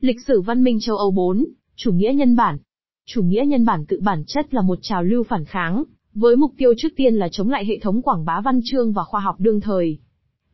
Lịch sử văn minh châu Âu 4, chủ nghĩa nhân bản. Chủ nghĩa nhân bản tự bản chất là một trào lưu phản kháng, với mục tiêu trước tiên là chống lại hệ thống quảng bá văn chương và khoa học đương thời.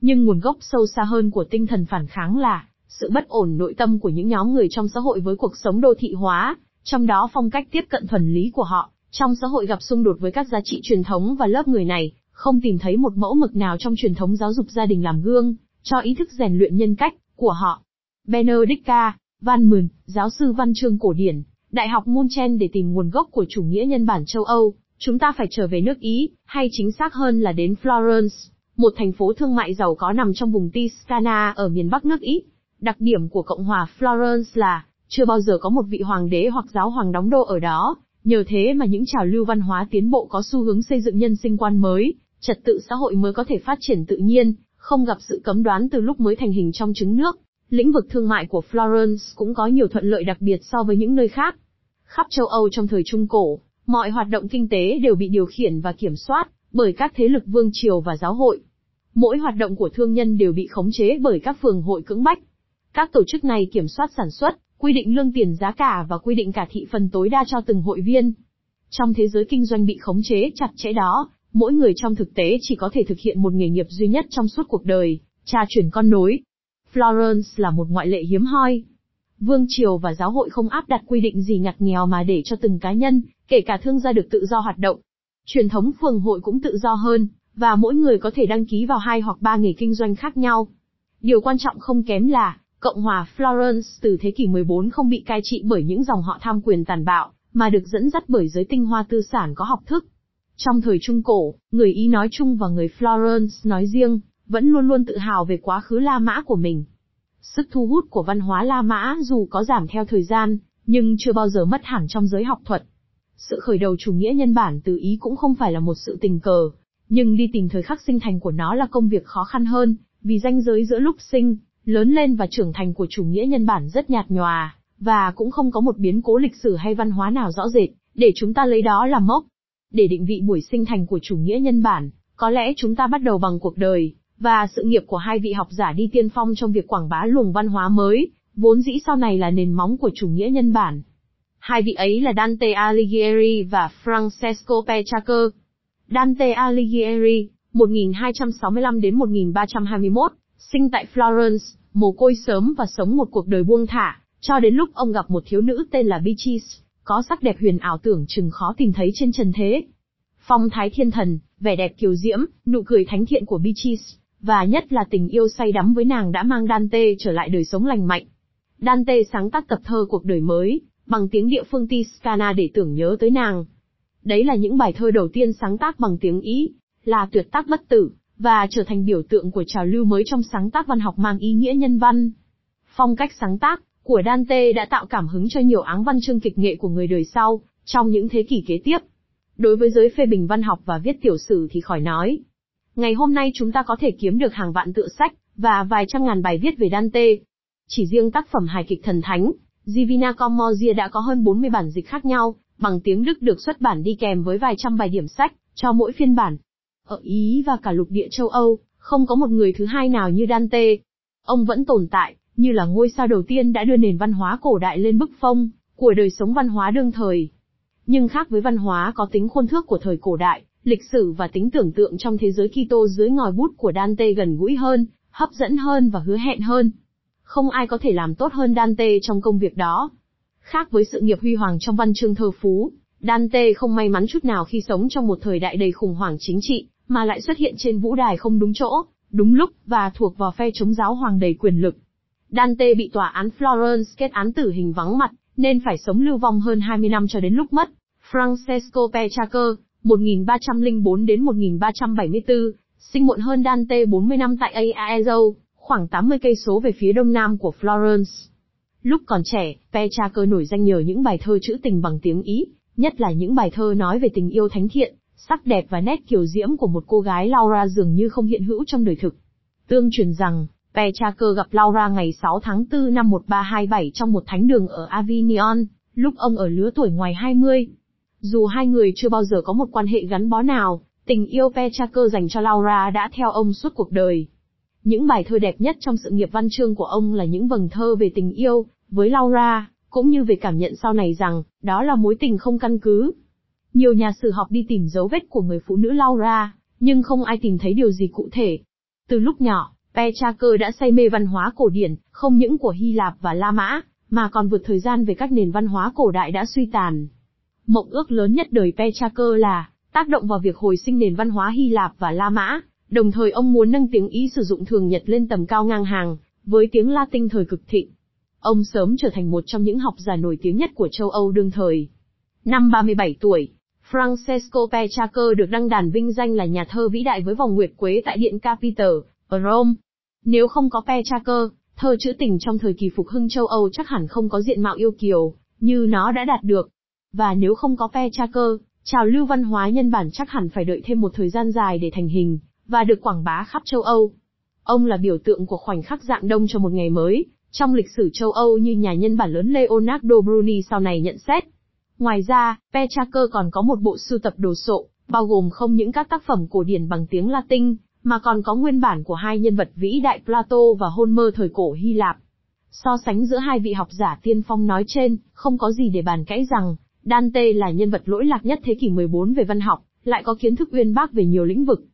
Nhưng nguồn gốc sâu xa hơn của tinh thần phản kháng là sự bất ổn nội tâm của những nhóm người trong xã hội với cuộc sống đô thị hóa, trong đó phong cách tiếp cận thuần lý của họ, trong xã hội gặp xung đột với các giá trị truyền thống và lớp người này, không tìm thấy một mẫu mực nào trong truyền thống giáo dục gia đình làm gương, cho ý thức rèn luyện nhân cách của họ. Benedicta, Van Mường, giáo sư văn chương cổ điển, Đại học Munchen để tìm nguồn gốc của chủ nghĩa nhân bản châu Âu, chúng ta phải trở về nước Ý, hay chính xác hơn là đến Florence, một thành phố thương mại giàu có nằm trong vùng Tuscana ở miền Bắc nước Ý. Đặc điểm của Cộng hòa Florence là, chưa bao giờ có một vị hoàng đế hoặc giáo hoàng đóng đô ở đó, nhờ thế mà những trào lưu văn hóa tiến bộ có xu hướng xây dựng nhân sinh quan mới, trật tự xã hội mới có thể phát triển tự nhiên, không gặp sự cấm đoán từ lúc mới thành hình trong trứng nước. Lĩnh vực thương mại của Florence cũng có nhiều thuận lợi đặc biệt so với những nơi khác. Khắp châu Âu trong thời Trung Cổ, mọi hoạt động kinh tế đều bị điều khiển và kiểm soát bởi các thế lực vương triều và giáo hội. Mỗi hoạt động của thương nhân đều bị khống chế bởi các phường hội cưỡng bách. Các tổ chức này kiểm soát sản xuất, quy định lương tiền giá cả và quy định cả thị phần tối đa cho từng hội viên. Trong thế giới kinh doanh bị khống chế chặt chẽ đó, mỗi người trong thực tế chỉ có thể thực hiện một nghề nghiệp duy nhất trong suốt cuộc đời, tra chuyển con nối. Florence là một ngoại lệ hiếm hoi. Vương triều và giáo hội không áp đặt quy định gì ngặt nghèo mà để cho từng cá nhân, kể cả thương gia được tự do hoạt động. Truyền thống phường hội cũng tự do hơn, và mỗi người có thể đăng ký vào hai hoặc ba nghề kinh doanh khác nhau. Điều quan trọng không kém là, Cộng hòa Florence từ thế kỷ 14 không bị cai trị bởi những dòng họ tham quyền tàn bạo, mà được dẫn dắt bởi giới tinh hoa tư sản có học thức. Trong thời Trung Cổ, người Ý nói chung và người Florence nói riêng, vẫn luôn luôn tự hào về quá khứ La Mã của mình. Sức thu hút của văn hóa La Mã dù có giảm theo thời gian, nhưng chưa bao giờ mất hẳn trong giới học thuật. Sự khởi đầu chủ nghĩa nhân bản từ Ý cũng không phải là một sự tình cờ, nhưng đi tìm thời khắc sinh thành của nó là công việc khó khăn hơn, vì ranh giới giữa lúc sinh, lớn lên và trưởng thành của chủ nghĩa nhân bản rất nhạt nhòa, và cũng không có một biến cố lịch sử hay văn hóa nào rõ rệt, để chúng ta lấy đó làm mốc. Để định vị buổi sinh thành của chủ nghĩa nhân bản, có lẽ chúng ta bắt đầu bằng cuộc đời, và sự nghiệp của hai vị học giả đi tiên phong trong việc quảng bá luồng văn hóa mới, vốn dĩ sau này là nền móng của chủ nghĩa nhân bản. Hai vị ấy là Dante Alighieri và Francesco Petrarca. Dante Alighieri, 1265 đến 1321, sinh tại Florence, mồ côi sớm và sống một cuộc đời buông thả, cho đến lúc ông gặp một thiếu nữ tên là Beatrice, có sắc đẹp huyền ảo tưởng chừng khó tìm thấy trên trần thế. Phong thái thiên thần, vẻ đẹp kiều diễm, nụ cười thánh thiện của Beatrice, và nhất là tình yêu say đắm với nàng đã mang Dante trở lại đời sống lành mạnh. Dante sáng tác tập thơ cuộc đời mới, bằng tiếng địa phương Tiscana để tưởng nhớ tới nàng. Đấy là những bài thơ đầu tiên sáng tác bằng tiếng Ý, là tuyệt tác bất tử, và trở thành biểu tượng của trào lưu mới trong sáng tác văn học mang ý nghĩa nhân văn. Phong cách sáng tác của Dante đã tạo cảm hứng cho nhiều áng văn chương kịch nghệ của người đời sau, trong những thế kỷ kế tiếp. Đối với giới phê bình văn học và viết tiểu sử thì khỏi nói. Ngày hôm nay chúng ta có thể kiếm được hàng vạn tựa sách, và vài trăm ngàn bài viết về Dante. Chỉ riêng tác phẩm hài kịch thần thánh, Divina Commedia đã có hơn 40 bản dịch khác nhau, bằng tiếng Đức được xuất bản đi kèm với vài trăm bài điểm sách, cho mỗi phiên bản. Ở Ý và cả lục địa châu Âu, không có một người thứ hai nào như Dante. Ông vẫn tồn tại, như là ngôi sao đầu tiên đã đưa nền văn hóa cổ đại lên bức phong, của đời sống văn hóa đương thời. Nhưng khác với văn hóa có tính khuôn thước của thời cổ đại, lịch sử và tính tưởng tượng trong thế giới Kitô dưới ngòi bút của Dante gần gũi hơn, hấp dẫn hơn và hứa hẹn hơn. Không ai có thể làm tốt hơn Dante trong công việc đó. Khác với sự nghiệp huy hoàng trong văn chương thơ phú, Dante không may mắn chút nào khi sống trong một thời đại đầy khủng hoảng chính trị, mà lại xuất hiện trên vũ đài không đúng chỗ, đúng lúc, và thuộc vào phe chống giáo hoàng đầy quyền lực. Dante bị tòa án Florence kết án tử hình vắng mặt, nên phải sống lưu vong hơn 20 năm cho đến lúc mất. Francesco Petrarca, 1304 đến 1374, sinh muộn hơn Dante 40 năm tại Aezo, khoảng 80 cây số về phía đông nam của Florence. Lúc còn trẻ, Petrarca nổi danh nhờ những bài thơ trữ tình bằng tiếng Ý, nhất là những bài thơ nói về tình yêu thánh thiện, sắc đẹp và nét kiều diễm của một cô gái Laura dường như không hiện hữu trong đời thực. Tương truyền rằng, Petrarca gặp Laura ngày 6 tháng 4 năm 1327 trong một thánh đường ở Avignon, lúc ông ở lứa tuổi ngoài 20. Dù hai người chưa bao giờ có một quan hệ gắn bó nào, tình yêu Petraker dành cho Laura đã theo ông suốt cuộc đời. Những bài thơ đẹp nhất trong sự nghiệp văn chương của ông là những vầng thơ về tình yêu, với Laura, cũng như về cảm nhận sau này rằng, đó là mối tình không căn cứ. Nhiều nhà sử học đi tìm dấu vết của người phụ nữ Laura, nhưng không ai tìm thấy điều gì cụ thể. Từ lúc nhỏ, Petraker đã say mê văn hóa cổ điển, không những của Hy Lạp và La Mã, mà còn vượt thời gian về các nền văn hóa cổ đại đã suy tàn. Mộng ước lớn nhất đời Petraker là tác động vào việc hồi sinh nền văn hóa Hy Lạp và La Mã, đồng thời ông muốn nâng tiếng Ý sử dụng thường nhật lên tầm cao ngang hàng với tiếng Latin thời cực thịnh. Ông sớm trở thành một trong những học giả nổi tiếng nhất của châu Âu đương thời. Năm 37 tuổi, Francesco Petrarca được đăng đàn vinh danh là nhà thơ vĩ đại với vòng nguyệt quế tại Điện Capitol, ở Rome. Nếu không có Petrarca, thơ trữ tình trong thời kỳ phục hưng châu Âu chắc hẳn không có diện mạo yêu kiều, như nó đã đạt được. Và nếu không có Petrarca, trào lưu văn hóa nhân bản chắc hẳn phải đợi thêm một thời gian dài để thành hình, và được quảng bá khắp châu Âu. Ông là biểu tượng của khoảnh khắc dạng đông cho một ngày mới, trong lịch sử châu Âu như nhà nhân bản lớn Leonardo Bruni sau này nhận xét. Ngoài ra, Petrarca còn có một bộ sưu tập đồ sộ, bao gồm không những các tác phẩm cổ điển bằng tiếng Latin, mà còn có nguyên bản của hai nhân vật vĩ đại Plato và Homer thời cổ Hy Lạp. So sánh giữa hai vị học giả tiên phong nói trên, không có gì để bàn cãi rằng, Dante là nhân vật lỗi lạc nhất thế kỷ 14 về văn học, lại có kiến thức uyên bác về nhiều lĩnh vực.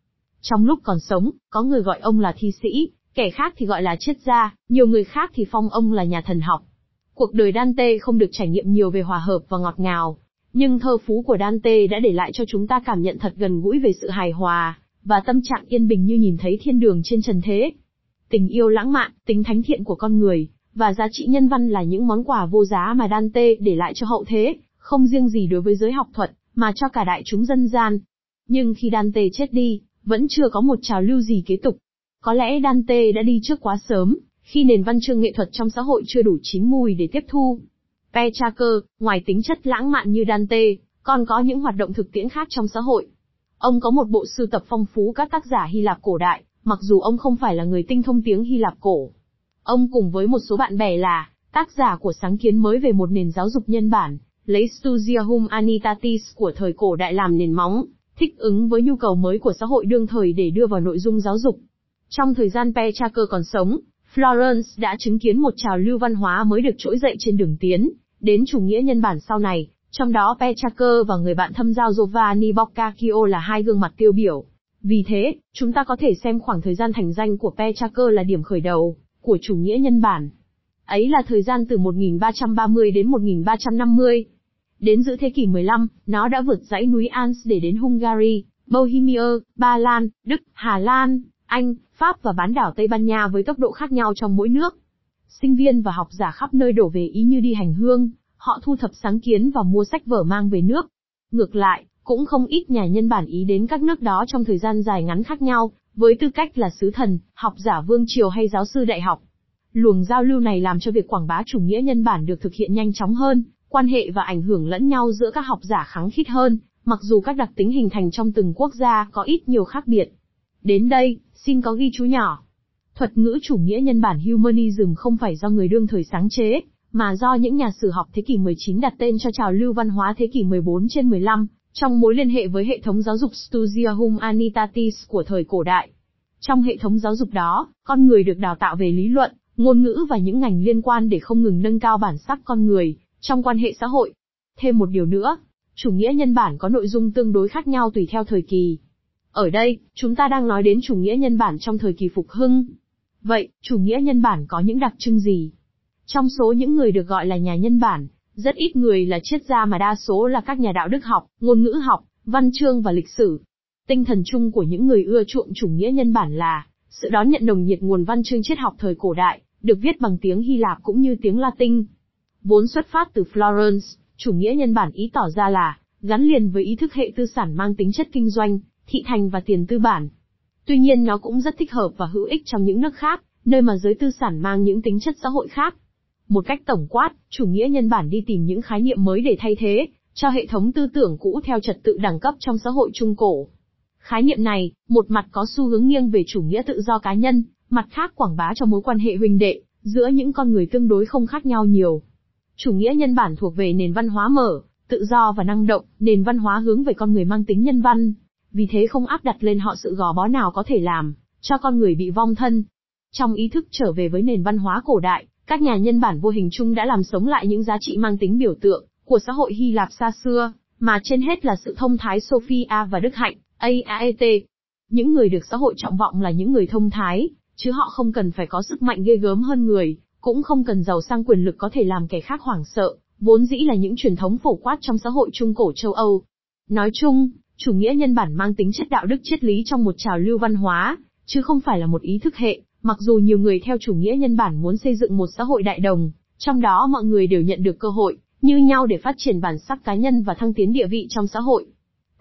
Trong lúc còn sống, có người gọi ông là thi sĩ, kẻ khác thì gọi là triết gia, nhiều người khác thì phong ông là nhà thần học. Cuộc đời Dante không được trải nghiệm nhiều về hòa hợp và ngọt ngào, nhưng thơ phú của Dante đã để lại cho chúng ta cảm nhận thật gần gũi về sự hài hòa, và tâm trạng yên bình như nhìn thấy thiên đường trên trần thế. Tình yêu lãng mạn, tính thánh thiện của con người, và giá trị nhân văn là những món quà vô giá mà Dante để lại cho hậu thế, không riêng gì đối với giới học thuật, mà cho cả đại chúng dân gian. Nhưng khi Dante chết đi, vẫn chưa có một trào lưu gì kế tục. Có lẽ Dante đã đi trước quá sớm, khi nền văn chương nghệ thuật trong xã hội chưa đủ chín mùi để tiếp thu. Petrarca, ngoài tính chất lãng mạn như Dante, còn có những hoạt động thực tiễn khác trong xã hội. Ông có một bộ sưu tập phong phú các tác giả Hy Lạp cổ đại, mặc dù ông không phải là người tinh thông tiếng Hy Lạp cổ. Ông cùng với một số bạn bè là tác giả của sáng kiến mới về một nền giáo dục nhân bản, lấy Studia Hum Anitatis của thời cổ đại làm nền móng, thích ứng với nhu cầu mới của xã hội đương thời để đưa vào nội dung giáo dục. Trong thời gian Petrarca còn sống, Florence đã chứng kiến một trào lưu văn hóa mới được trỗi dậy trên đường tiến, đến chủ nghĩa nhân bản sau này, trong đó Petrarca và người bạn thâm giao Giovanni Boccaccio là hai gương mặt tiêu biểu. Vì thế, chúng ta có thể xem khoảng thời gian thành danh của Petrarca là điểm khởi đầu của chủ nghĩa nhân bản. Ấy là thời gian từ 1330 đến 1350. Đến giữa thế kỷ 15, nó đã vượt dãy núi Alps để đến Hungary, Bohemia, Ba Lan, Đức, Hà Lan, Anh, Pháp và bán đảo Tây Ban Nha với tốc độ khác nhau trong mỗi nước. Sinh viên và học giả khắp nơi đổ về ý như đi hành hương, họ thu thập sáng kiến và mua sách vở mang về nước. Ngược lại, cũng không ít nhà nhân bản ý đến các nước đó trong thời gian dài ngắn khác nhau, với tư cách là sứ thần, học giả vương triều hay giáo sư đại học. Luồng giao lưu này làm cho việc quảng bá chủ nghĩa nhân bản được thực hiện nhanh chóng hơn, quan hệ và ảnh hưởng lẫn nhau giữa các học giả kháng khít hơn, mặc dù các đặc tính hình thành trong từng quốc gia có ít nhiều khác biệt. Đến đây, xin có ghi chú nhỏ. Thuật ngữ chủ nghĩa nhân bản humanism không phải do người đương thời sáng chế, mà do những nhà sử học thế kỷ 19 đặt tên cho trào lưu văn hóa thế kỷ 14 trên 15, trong mối liên hệ với hệ thống giáo dục Studia Humanitatis của thời cổ đại. Trong hệ thống giáo dục đó, con người được đào tạo về lý luận, ngôn ngữ và những ngành liên quan để không ngừng nâng cao bản sắc con người, trong quan hệ xã hội. Thêm một điều nữa, chủ nghĩa nhân bản có nội dung tương đối khác nhau tùy theo thời kỳ. Ở đây, chúng ta đang nói đến chủ nghĩa nhân bản trong thời kỳ phục hưng. Vậy, chủ nghĩa nhân bản có những đặc trưng gì? Trong số những người được gọi là nhà nhân bản, rất ít người là triết gia mà đa số là các nhà đạo đức học, ngôn ngữ học, văn chương và lịch sử. Tinh thần chung của những người ưa chuộng chủ nghĩa nhân bản là sự đón nhận nồng nhiệt nguồn văn chương triết học thời cổ đại, được viết bằng tiếng Hy Lạp cũng như tiếng Latin. Vốn xuất phát từ Florence, chủ nghĩa nhân bản ý tỏ ra là gắn liền với ý thức hệ tư sản mang tính chất kinh doanh, thị thành và tiền tư bản. Tuy nhiên nó cũng rất thích hợp và hữu ích trong những nước khác, nơi mà giới tư sản mang những tính chất xã hội khác. Một cách tổng quát, chủ nghĩa nhân bản đi tìm những khái niệm mới để thay thế, cho hệ thống tư tưởng cũ theo trật tự đẳng cấp trong xã hội trung cổ. Khái niệm này, một mặt có xu hướng nghiêng về chủ nghĩa tự do cá nhân, mặt khác quảng bá cho mối quan hệ huynh đệ, giữa những con người tương đối không khác nhau nhiều. Chủ nghĩa nhân bản thuộc về nền văn hóa mở, tự do và năng động, nền văn hóa hướng về con người mang tính nhân văn, vì thế không áp đặt lên họ sự gò bó nào có thể làm cho con người bị vong thân. Trong ý thức trở về với nền văn hóa cổ đại, Các nhà nhân bản vô hình chung đã làm sống lại những giá trị mang tính biểu tượng của xã hội Hy Lạp xa xưa, mà trên hết là sự thông thái Sophia và đức hạnh, AAET. Những người được xã hội trọng vọng là những người thông thái, chứ họ không cần phải có sức mạnh ghê gớm hơn người, cũng không cần giàu sang quyền lực có thể làm kẻ khác hoảng sợ, vốn dĩ là những truyền thống phổ quát trong xã hội trung cổ châu Âu. Nói chung, chủ nghĩa nhân bản mang tính chất đạo đức triết lý trong một trào lưu văn hóa, chứ không phải là một ý thức hệ, mặc dù nhiều người theo chủ nghĩa nhân bản muốn xây dựng một xã hội đại đồng, trong đó mọi người đều nhận được cơ hội, như nhau để phát triển bản sắc cá nhân và thăng tiến địa vị trong xã hội.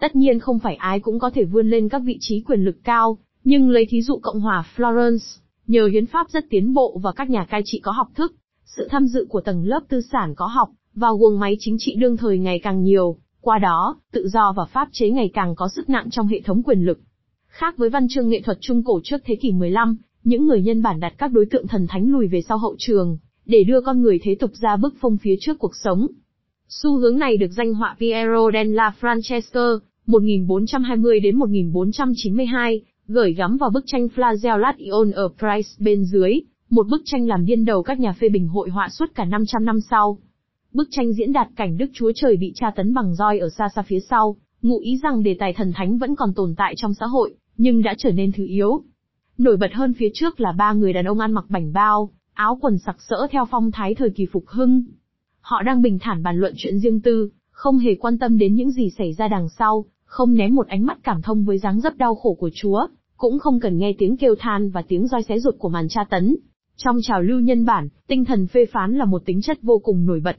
Tất nhiên không phải ai cũng có thể vươn lên các vị trí quyền lực cao, nhưng lấy thí dụ Cộng hòa Florence, nhờ hiến pháp rất tiến bộ và các nhà cai trị có học thức, sự tham dự của tầng lớp tư sản có học, vào guồng máy chính trị đương thời ngày càng nhiều, qua đó, tự do và pháp chế ngày càng có sức nặng trong hệ thống quyền lực. Khác với văn chương nghệ thuật trung cổ trước thế kỷ 15, những người nhân bản đặt các đối tượng thần thánh lùi về sau hậu trường, để đưa con người thế tục ra bức phong phía trước cuộc sống. Xu hướng này được danh họa Piero della Francesca, 1420 đến 1492, gửi gắm vào bức tranh Flagellation ở Price bên dưới, một bức tranh làm điên đầu các nhà phê bình hội họa suốt cả 500 năm sau. Bức tranh diễn đạt cảnh Đức Chúa Trời bị tra tấn bằng roi ở xa xa phía sau, ngụ ý rằng đề tài thần thánh vẫn còn tồn tại trong xã hội, nhưng đã trở nên thứ yếu. Nổi bật hơn phía trước là ba người đàn ông ăn mặc bảnh bao, áo quần sặc sỡ theo phong thái thời kỳ phục hưng. Họ đang bình thản bàn luận chuyện riêng tư, không hề quan tâm đến những gì xảy ra đằng sau, không ném một ánh mắt cảm thông với dáng dấp đau khổ của Chúa, cũng không cần nghe tiếng kêu than và tiếng roi xé ruột của màn tra tấn. Trong trào lưu nhân bản, tinh thần phê phán là một tính chất vô cùng nổi bật.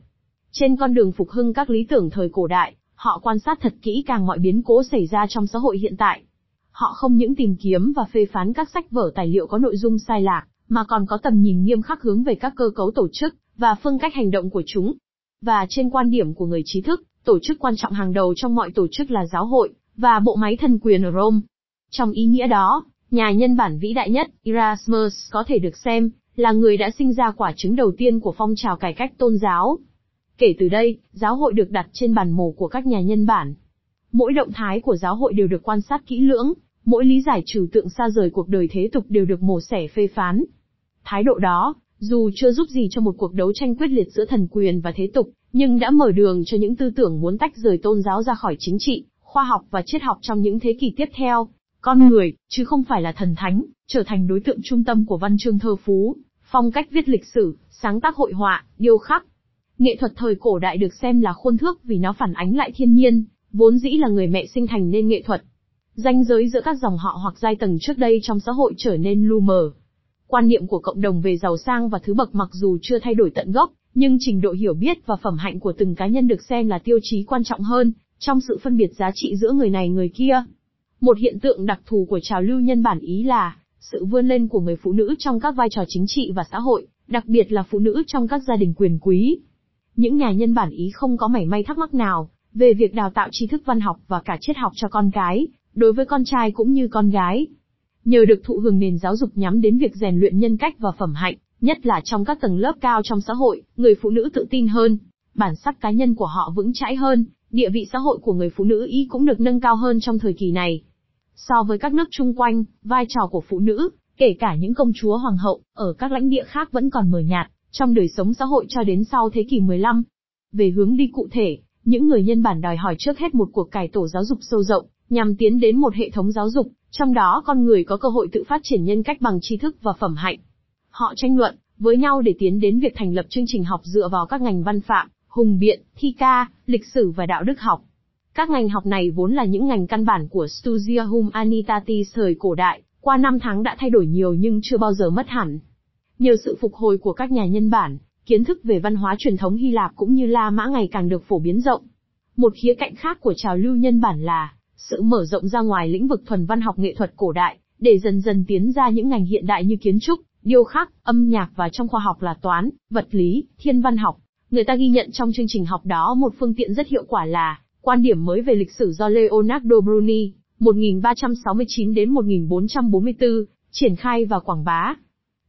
Trên con đường phục hưng các lý tưởng thời cổ đại, họ quan sát thật kỹ càng mọi biến cố xảy ra trong xã hội hiện tại. Họ không những tìm kiếm và phê phán các sách vở tài liệu có nội dung sai lạc, mà còn có tầm nhìn nghiêm khắc hướng về các cơ cấu tổ chức và phương cách hành động của chúng. Và trên quan điểm của người trí thức, tổ chức quan trọng hàng đầu trong mọi tổ chức là giáo hội và bộ máy thần quyền ở Rome. Trong ý nghĩa đó, nhà nhân bản vĩ đại nhất, Erasmus có thể được xem là người đã sinh ra quả trứng đầu tiên của phong trào cải cách tôn giáo. Kể từ đây, giáo hội được đặt trên bàn mổ của các nhà nhân bản. Mỗi động thái của giáo hội đều được quan sát kỹ lưỡng, mỗi lý giải trừu tượng xa rời cuộc đời thế tục đều được mổ xẻ phê phán. Thái độ đó, dù chưa giúp gì cho một cuộc đấu tranh quyết liệt giữa thần quyền và thế tục, nhưng đã mở đường cho những tư tưởng muốn tách rời tôn giáo ra khỏi chính trị, khoa học và triết học trong những thế kỷ tiếp theo. Con người, chứ không phải là thần thánh, trở thành đối tượng trung tâm của văn chương thơ phú, phong cách viết lịch sử, sáng tác hội họa, điêu khắc. Nghệ thuật thời cổ đại được xem là khuôn thước vì nó phản ánh lại thiên nhiên, vốn dĩ là người mẹ sinh thành nên nghệ thuật. Danh giới giữa các dòng họ hoặc giai tầng trước đây trong xã hội trở nên lu mờ. Quan niệm của cộng đồng về giàu sang và thứ bậc mặc dù chưa thay đổi tận gốc, nhưng trình độ hiểu biết và phẩm hạnh của từng cá nhân được xem là tiêu chí quan trọng hơn, trong sự phân biệt giá trị giữa người này người kia. Một hiện tượng đặc thù của trào lưu nhân bản Ý là, sự vươn lên của người phụ nữ trong các vai trò chính trị và xã hội, đặc biệt là phụ nữ trong các gia đình quyền quý. Những nhà nhân bản Ý không có mảy may thắc mắc nào về việc đào tạo tri thức văn học và cả triết học cho con cái, đối với con trai cũng như con gái. Nhờ được thụ hưởng nền giáo dục nhắm đến việc rèn luyện nhân cách và phẩm hạnh, nhất là trong các tầng lớp cao trong xã hội, người phụ nữ tự tin hơn, bản sắc cá nhân của họ vững chãi hơn, địa vị xã hội của người phụ nữ Ý cũng được nâng cao hơn trong thời kỳ này. So với các nước chung quanh, vai trò của phụ nữ, kể cả những công chúa hoàng hậu, ở các lãnh địa khác vẫn còn mờ nhạt, trong đời sống xã hội cho đến sau thế kỷ 15. Về hướng đi cụ thể, những người nhân bản đòi hỏi trước hết một cuộc cải tổ giáo dục sâu rộng, nhằm tiến đến một hệ thống giáo dục, trong đó con người có cơ hội tự phát triển nhân cách bằng tri thức và phẩm hạnh. Họ tranh luận với nhau để tiến đến việc thành lập chương trình học dựa vào các ngành văn phạm, hùng biện, thi ca, lịch sử và đạo đức học. Các ngành học này vốn là những ngành căn bản của Studia Humanitatis thời cổ đại, qua năm tháng đã thay đổi nhiều nhưng chưa bao giờ mất hẳn. Nhờ sự phục hồi của các nhà nhân bản, kiến thức về văn hóa truyền thống Hy Lạp cũng như La Mã ngày càng được phổ biến rộng. Một khía cạnh khác của trào lưu nhân bản là sự mở rộng ra ngoài lĩnh vực thuần văn học nghệ thuật cổ đại, để dần dần tiến ra những ngành hiện đại như kiến trúc, điêu khắc, âm nhạc và trong khoa học là toán, vật lý, thiên văn học. Người ta ghi nhận trong chương trình học đó một phương tiện rất hiệu quả là quan điểm mới về lịch sử do Leonardo Bruni, 1369 đến 1444, triển khai và quảng bá.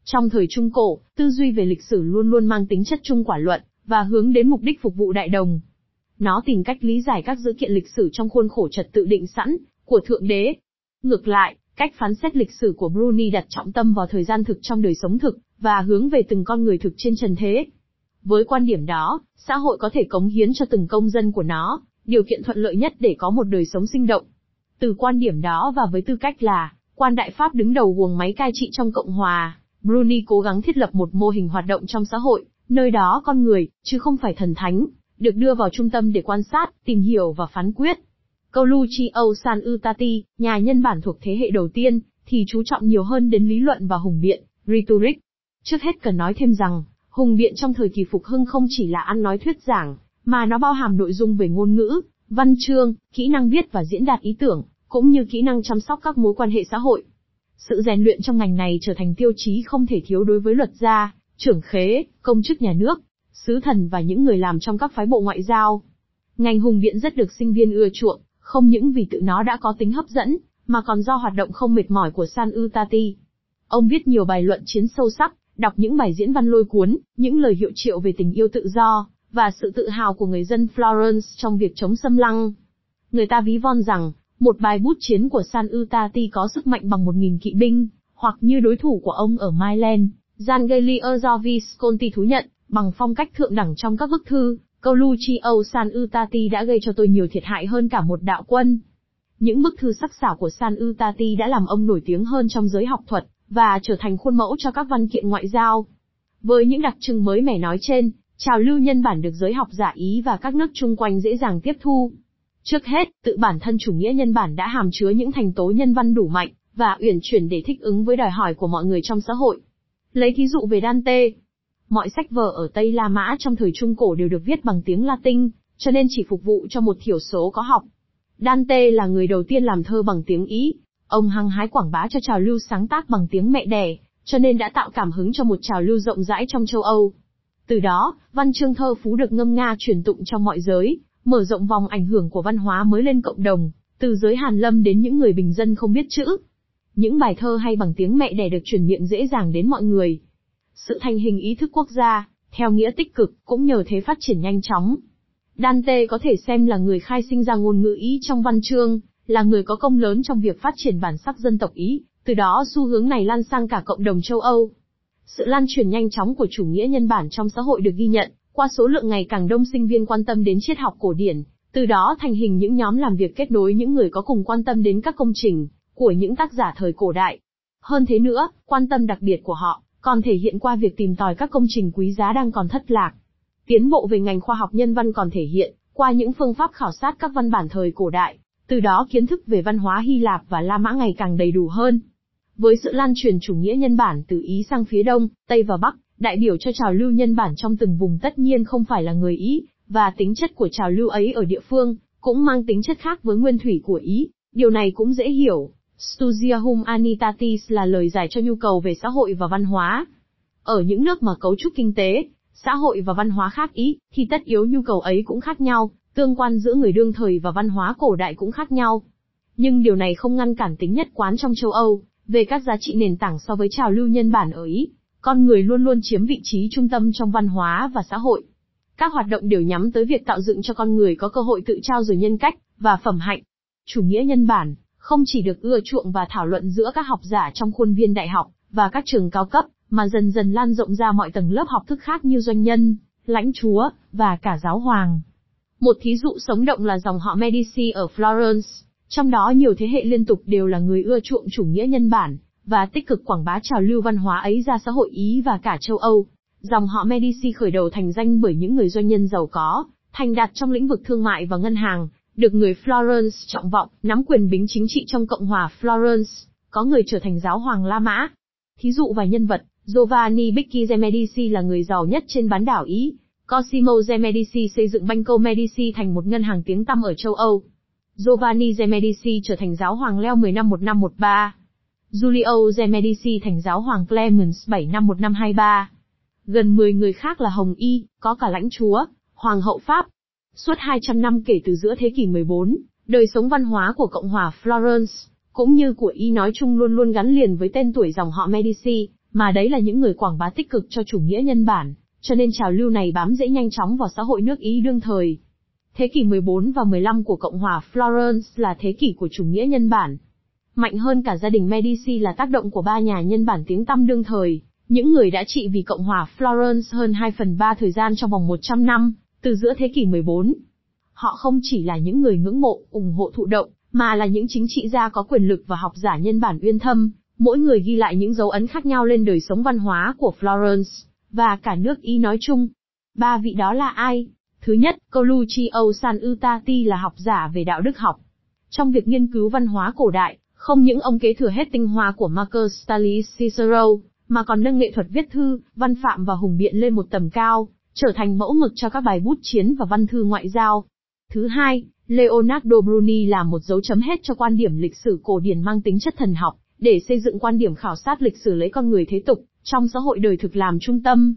Trong thời Trung Cổ, tư duy về lịch sử luôn luôn mang tính chất trung quả luận, và hướng đến mục đích phục vụ đại đồng. Nó tìm cách lý giải các dữ kiện lịch sử trong khuôn khổ trật tự định sẵn, của Thượng Đế. Ngược lại, cách phán xét lịch sử của Bruni đặt trọng tâm vào thời gian thực trong đời sống thực, và hướng về từng con người thực trên trần thế. Với quan điểm đó, xã hội có thể cống hiến cho từng công dân của nó, điều kiện thuận lợi nhất để có một đời sống sinh động. Từ quan điểm đó và với tư cách là quan đại pháp đứng đầu guồng máy cai trị trong Cộng hòa, Bruni cố gắng thiết lập một mô hình hoạt động trong xã hội, nơi đó con người, chứ không phải thần thánh, được đưa vào trung tâm để quan sát, tìm hiểu và phán quyết. Colucci San Utati, nhà nhân bản thuộc thế hệ đầu tiên, thì chú trọng nhiều hơn đến lý luận và hùng biện, rhetoric. Trước hết cần nói thêm rằng, hùng biện trong thời kỳ phục hưng không chỉ là ăn nói thuyết giảng, mà nó bao hàm nội dung về ngôn ngữ, văn chương, kỹ năng viết và diễn đạt ý tưởng, cũng như kỹ năng chăm sóc các mối quan hệ xã hội. Sự rèn luyện trong ngành này trở thành tiêu chí không thể thiếu đối với luật gia, trưởng khế, công chức nhà nước, sứ thần và những người làm trong các phái bộ ngoại giao. Ngành hùng biện rất được sinh viên ưa chuộng, không những vì tự nó đã có tính hấp dẫn, mà còn do hoạt động không mệt mỏi của San Utati. Ông viết nhiều bài luận chiến sâu sắc, đọc những bài diễn văn lôi cuốn, những lời hiệu triệu về tình yêu tự do, và sự tự hào của người dân Florence trong việc chống xâm lăng. Người ta ví von rằng, một bài bút chiến của San Utati có sức mạnh bằng một nghìn kỵ binh, hoặc như đối thủ của ông ở Milan, Gian Galileo do Visconti thú nhận, bằng phong cách thượng đẳng trong các bức thư, Coluccio San Utati đã gây cho tôi nhiều thiệt hại hơn cả một đạo quân. Những bức thư sắc sảo của San Utati đã làm ông nổi tiếng hơn trong giới học thuật, và trở thành khuôn mẫu cho các văn kiện ngoại giao. Với những đặc trưng mới mẻ nói trên, trào lưu nhân bản được giới học giả Ý và các nước chung quanh dễ dàng tiếp thu. Trước hết, tự bản thân chủ nghĩa nhân bản đã hàm chứa những thành tố nhân văn đủ mạnh, và uyển chuyển để thích ứng với đòi hỏi của mọi người trong xã hội. Lấy thí dụ về Dante. Mọi sách vở ở Tây La Mã trong thời Trung Cổ đều được viết bằng tiếng Latin, cho nên chỉ phục vụ cho một thiểu số có học. Dante là người đầu tiên làm thơ bằng tiếng Ý. Ông hăng hái quảng bá cho trào lưu sáng tác bằng tiếng mẹ đẻ, cho nên đã tạo cảm hứng cho một trào lưu rộng rãi trong châu Âu. Từ đó, văn chương thơ phú được ngâm nga truyền tụng trong mọi giới, mở rộng vòng ảnh hưởng của văn hóa mới lên cộng đồng, từ giới Hàn Lâm đến những người bình dân không biết chữ. Những bài thơ hay bằng tiếng mẹ đẻ được truyền miệng dễ dàng đến mọi người. Sự thành hình ý thức quốc gia, theo nghĩa tích cực, cũng nhờ thế phát triển nhanh chóng. Dante có thể xem là người khai sinh ra ngôn ngữ Ý trong văn chương, là người có công lớn trong việc phát triển bản sắc dân tộc Ý, từ đó xu hướng này lan sang cả cộng đồng châu Âu. Sự lan truyền nhanh chóng của chủ nghĩa nhân bản trong xã hội được ghi nhận, qua số lượng ngày càng đông sinh viên quan tâm đến triết học cổ điển, từ đó thành hình những nhóm làm việc kết nối những người có cùng quan tâm đến các công trình của những tác giả thời cổ đại. Hơn thế nữa, quan tâm đặc biệt của họ còn thể hiện qua việc tìm tòi các công trình quý giá đang còn thất lạc. Tiến bộ về ngành khoa học nhân văn còn thể hiện qua những phương pháp khảo sát các văn bản thời cổ đại, từ đó kiến thức về văn hóa Hy Lạp và La Mã ngày càng đầy đủ hơn. Với sự lan truyền chủ nghĩa nhân bản từ Ý sang phía Đông, Tây và Bắc, đại biểu cho trào lưu nhân bản trong từng vùng tất nhiên không phải là người Ý, và tính chất của trào lưu ấy ở địa phương, cũng mang tính chất khác với nguyên thủy của Ý, điều này cũng dễ hiểu. Studia Humanitatis là lời giải cho nhu cầu về xã hội và văn hóa. Ở những nước mà cấu trúc kinh tế, xã hội và văn hóa khác Ý, thì tất yếu nhu cầu ấy cũng khác nhau, tương quan giữa người đương thời và văn hóa cổ đại cũng khác nhau. Nhưng điều này không ngăn cản tính nhất quán trong châu Âu, về các giá trị nền tảng so với trào lưu nhân bản ở Ý, con người luôn luôn chiếm vị trí trung tâm trong văn hóa và xã hội. Các hoạt động đều nhắm tới việc tạo dựng cho con người có cơ hội tự trao dồi nhân cách và phẩm hạnh. Chủ nghĩa nhân bản không chỉ được ưa chuộng và thảo luận giữa các học giả trong khuôn viên đại học và các trường cao cấp, mà dần dần lan rộng ra mọi tầng lớp học thức khác như doanh nhân, lãnh chúa và cả giáo hoàng. Một thí dụ sống động là dòng họ Medici ở Florence, trong đó nhiều thế hệ liên tục đều là người ưa chuộng chủ nghĩa nhân bản, và tích cực quảng bá trào lưu văn hóa ấy ra xã hội Ý và cả châu Âu. Dòng họ Medici khởi đầu thành danh bởi những người doanh nhân giàu có, thành đạt trong lĩnh vực thương mại và ngân hàng, được người Florence trọng vọng, nắm quyền bính chính trị trong Cộng hòa Florence, có người trở thành giáo hoàng La Mã. Thí dụ vài nhân vật, Giovanni Bicchi de Medici là người giàu nhất trên bán đảo Ý. Cosimo de Medici xây dựng Banco Medici thành một ngân hàng tiếng tăm ở châu Âu. Giovanni de Medici trở thành giáo hoàng Leo 10 năm 1513. Giulio de Medici thành giáo hoàng Clemens 7 năm 1523. Gần 10 người khác là Hồng Y, có cả lãnh chúa, hoàng hậu Pháp. Suốt 200 năm kể từ giữa thế kỷ 14, đời sống văn hóa của Cộng hòa Florence, cũng như của Y nói chung luôn luôn gắn liền với tên tuổi dòng họ Medici, mà đấy là những người quảng bá tích cực cho chủ nghĩa nhân bản, cho nên trào lưu này bám dễ nhanh chóng vào xã hội nước Ý đương thời. Thế kỷ 14 và 15 của Cộng hòa Florence là thế kỷ của chủ nghĩa nhân bản. Mạnh hơn cả gia đình Medici là tác động của ba nhà nhân bản tiếng tăm đương thời, những người đã trị vì Cộng hòa Florence hơn 2 phần 3 thời gian trong vòng 100 năm, từ giữa thế kỷ 14. Họ không chỉ là những người ngưỡng mộ, ủng hộ thụ động, mà là những chính trị gia có quyền lực và học giả nhân bản uyên thâm, mỗi người ghi lại những dấu ấn khác nhau lên đời sống văn hóa của Florence, và cả nước Ý nói chung. Ba vị đó là ai? Thứ nhất, Coluccio San Utati là học giả về đạo đức học. Trong việc nghiên cứu văn hóa cổ đại, không những ông kế thừa hết tinh hoa của Marcus Tullius Cicero, mà còn nâng nghệ thuật viết thư, văn phạm và hùng biện lên một tầm cao, trở thành mẫu mực cho các bài bút chiến và văn thư ngoại giao. Thứ hai, Leonardo Bruni là một dấu chấm hết cho quan điểm lịch sử cổ điển mang tính chất thần học, để xây dựng quan điểm khảo sát lịch sử lấy con người thế tục, trong xã hội đời thực làm trung tâm.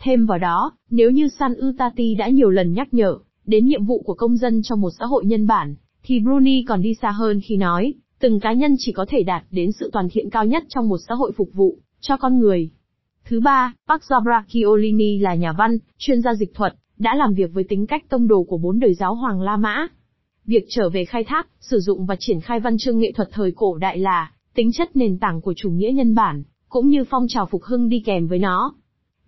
Thêm vào đó, nếu như San Utati đã nhiều lần nhắc nhở, đến nhiệm vụ của công dân trong một xã hội nhân bản, thì Bruni còn đi xa hơn khi nói, từng cá nhân chỉ có thể đạt đến sự toàn thiện cao nhất trong một xã hội phục vụ cho con người. Thứ ba, Park Chiolini là nhà văn, chuyên gia dịch thuật, đã làm việc với tính cách tông đồ của bốn đời giáo hoàng La Mã. Việc trở về khai thác, sử dụng và triển khai văn chương nghệ thuật thời cổ đại là tính chất nền tảng của chủ nghĩa nhân bản, cũng như phong trào phục hưng đi kèm với nó.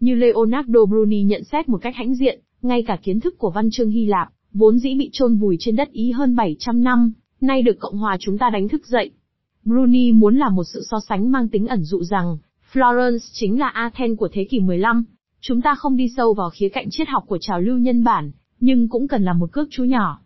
Như Leonardo Bruni nhận xét một cách hãnh diện, ngay cả kiến thức của văn chương Hy Lạp, vốn dĩ bị chôn vùi trên đất Ý hơn 700 năm, nay được Cộng hòa chúng ta đánh thức dậy. Bruni muốn làm một sự so sánh mang tính ẩn dụ rằng, Florence chính là Athens của thế kỷ 15. Chúng ta không đi sâu vào khía cạnh triết học của trào lưu nhân bản, nhưng cũng cần là một cước chú nhỏ.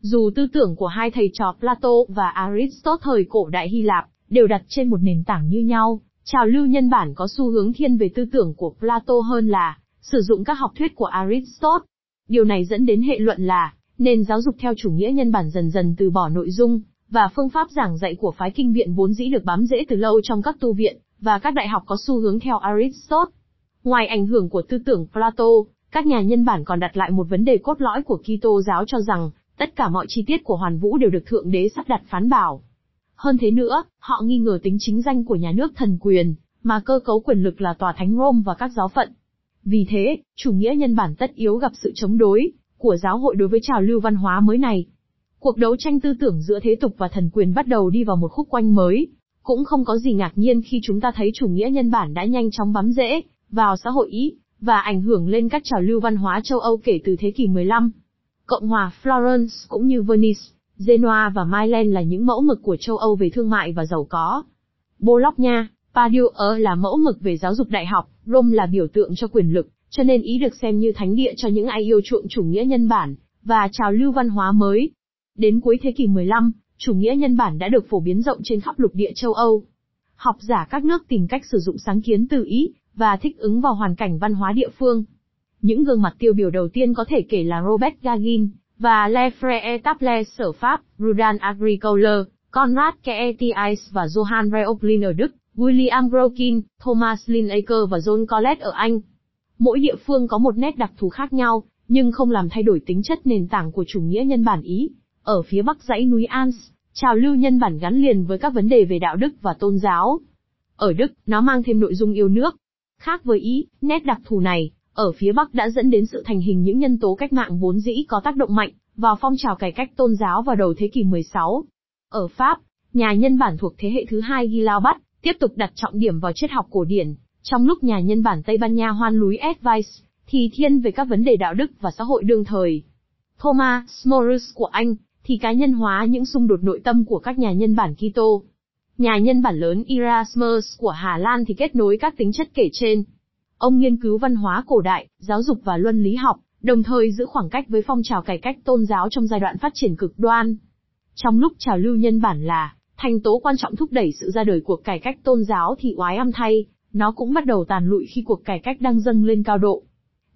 Dù tư tưởng của hai thầy trò Plato và Aristotle thời cổ đại Hy Lạp đều đặt trên một nền tảng như nhau, trào lưu nhân bản có xu hướng thiên về tư tưởng của Plato hơn là sử dụng các học thuyết của Aristotle. Điều này dẫn đến hệ luận là nền giáo dục theo chủ nghĩa nhân bản dần dần từ bỏ nội dung và phương pháp giảng dạy của phái kinh viện vốn dĩ được bám rễ từ lâu trong các tu viện và các đại học có xu hướng theo Aristotle. Ngoài ảnh hưởng của tư tưởng Plato, các nhà nhân bản còn đặt lại một vấn đề cốt lõi của Kitô giáo cho rằng tất cả mọi chi tiết của hoàn vũ đều được thượng đế sắp đặt phán bảo. Hơn thế nữa, họ nghi ngờ tính chính danh của nhà nước thần quyền, mà cơ cấu quyền lực là tòa thánh Rome và các giáo phận. Vì thế, chủ nghĩa nhân bản tất yếu gặp sự chống đối của giáo hội đối với trào lưu văn hóa mới này. Cuộc đấu tranh tư tưởng giữa thế tục và thần quyền bắt đầu đi vào một khúc quanh mới. Cũng không có gì ngạc nhiên khi chúng ta thấy chủ nghĩa nhân bản đã nhanh chóng bám rễ vào xã hội Ý và ảnh hưởng lên các trào lưu văn hóa châu Âu kể từ thế kỷ 15. Cộng hòa Florence cũng như Venice, Genoa và Milan là những mẫu mực của châu Âu về thương mại và giàu có. Bologna, Padua e là mẫu mực về giáo dục đại học, Rome là biểu tượng cho quyền lực, cho nên Ý được xem như thánh địa cho những ai yêu chuộng chủ nghĩa nhân bản và trào lưu văn hóa mới. Đến cuối thế kỷ 15, chủ nghĩa nhân bản đã được phổ biến rộng trên khắp lục địa châu Âu. Học giả các nước tìm cách sử dụng sáng kiến từ Ý và thích ứng vào hoàn cảnh văn hóa địa phương. Những gương mặt tiêu biểu đầu tiên có thể kể là Robert Gagin và Lefrère Etable sở Pháp, Rudan Agricole, Conrad Keetis và Johann Reoplin ở Đức, William Grokin, Thomas Linacre và John Colet ở Anh. Mỗi địa phương có một nét đặc thù khác nhau, nhưng không làm thay đổi tính chất nền tảng của chủ nghĩa nhân bản Ý. Ở phía bắc dãy núi Alps, trào lưu nhân bản gắn liền với các vấn đề về đạo đức và tôn giáo. Ở Đức, nó mang thêm nội dung yêu nước. Khác với Ý, nét đặc thù này, ở phía Bắc đã dẫn đến sự thành hình những nhân tố cách mạng vốn dĩ có tác động mạnh vào phong trào cải cách tôn giáo vào đầu thế kỷ 16. Ở Pháp, nhà nhân bản thuộc thế hệ thứ hai Gilao Bắt tiếp tục đặt trọng điểm vào triết học cổ điển, trong lúc nhà nhân bản Tây Ban Nha Hoan lúi Advice thì thiên về các vấn đề đạo đức và xã hội đương thời. Thomas Morris của Anh thì cá nhân hóa những xung đột nội tâm của các nhà nhân bản Kitô. Nhà nhân bản lớn Erasmus của Hà Lan thì kết nối các tính chất kể trên. Ông nghiên cứu văn hóa cổ đại, giáo dục và luân lý học, đồng thời giữ khoảng cách với phong trào cải cách tôn giáo trong giai đoạn phát triển cực đoan. Trong lúc trào lưu nhân bản là thành tố quan trọng thúc đẩy sự ra đời cuộc cải cách tôn giáo thì oái âm thay, nó cũng bắt đầu tàn lụi khi cuộc cải cách đang dâng lên cao độ.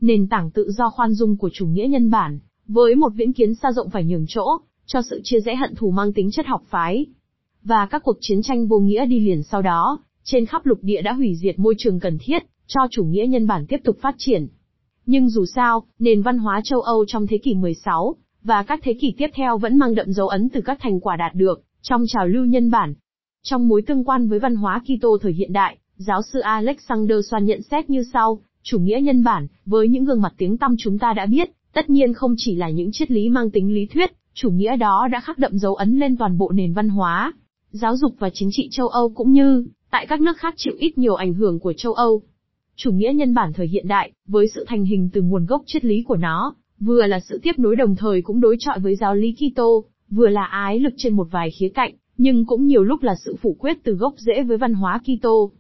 Nền tảng tự do khoan dung của chủ nghĩa nhân bản, với một viễn kiến xa rộng phải nhường chỗ, cho sự chia rẽ hận thù mang tính chất học phái. Và các cuộc chiến tranh vô nghĩa đi liền sau đó, trên khắp lục địa đã hủy diệt môi trường cần thiết, cho chủ nghĩa nhân bản tiếp tục phát triển. Nhưng dù sao, nền văn hóa châu Âu trong thế kỷ 16, và các thế kỷ tiếp theo vẫn mang đậm dấu ấn từ các thành quả đạt được, trong trào lưu nhân bản. Trong mối tương quan với văn hóa Kitô thời hiện đại, giáo sư Alexander Swan nhận xét như sau, chủ nghĩa nhân bản, với những gương mặt tiếng tăm chúng ta đã biết, tất nhiên không chỉ là những triết lý mang tính lý thuyết, chủ nghĩa đó đã khắc đậm dấu ấn lên toàn bộ nền văn hóa, giáo dục và chính trị châu Âu cũng như, tại các nước khác chịu ít nhiều ảnh hưởng của châu Âu. Chủ nghĩa nhân bản thời hiện đại, với sự thành hình từ nguồn gốc triết lý của nó, vừa là sự tiếp nối đồng thời cũng đối chọi với giáo lý Kitô, vừa là ái lực trên một vài khía cạnh, nhưng cũng nhiều lúc là sự phủ quyết từ gốc rễ với văn hóa Kitô.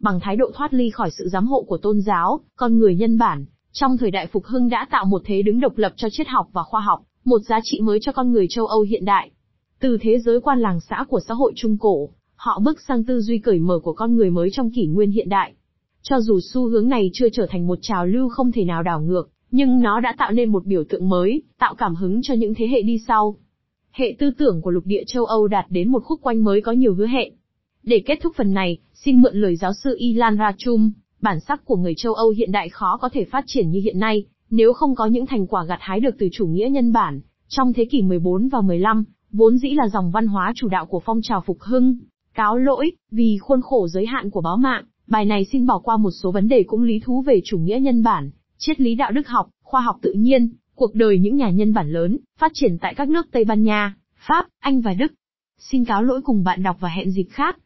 Bằng thái độ thoát ly khỏi sự giám hộ của tôn giáo, con người nhân bản, trong thời đại phục hưng đã tạo một thế đứng độc lập cho triết học và khoa học, một giá trị mới cho con người châu Âu hiện đại. Từ thế giới quan làng xã của xã hội trung cổ, họ bước sang tư duy cởi mở của con người mới trong kỷ nguyên hiện đại. Cho dù xu hướng này chưa trở thành một trào lưu không thể nào đảo ngược, nhưng nó đã tạo nên một biểu tượng mới, tạo cảm hứng cho những thế hệ đi sau. Hệ tư tưởng của lục địa châu Âu đạt đến một khúc quanh mới có nhiều hứa hẹn. Để kết thúc phần này, xin mượn lời giáo sư Ilan Rachum, bản sắc của người châu Âu hiện đại khó có thể phát triển như hiện nay, nếu không có những thành quả gặt hái được từ chủ nghĩa nhân bản, trong thế kỷ 14 và 15, vốn dĩ là dòng văn hóa chủ đạo của phong trào phục hưng. Cáo lỗi, vì khuôn khổ giới hạn của báo mạng, bài này xin bỏ qua một số vấn đề cũng lý thú về chủ nghĩa nhân bản, triết lý đạo đức học, khoa học tự nhiên, cuộc đời những nhà nhân bản lớn, phát triển tại các nước Tây Ban Nha, Pháp, Anh và Đức. Xin cáo lỗi cùng bạn đọc và hẹn dịp khác.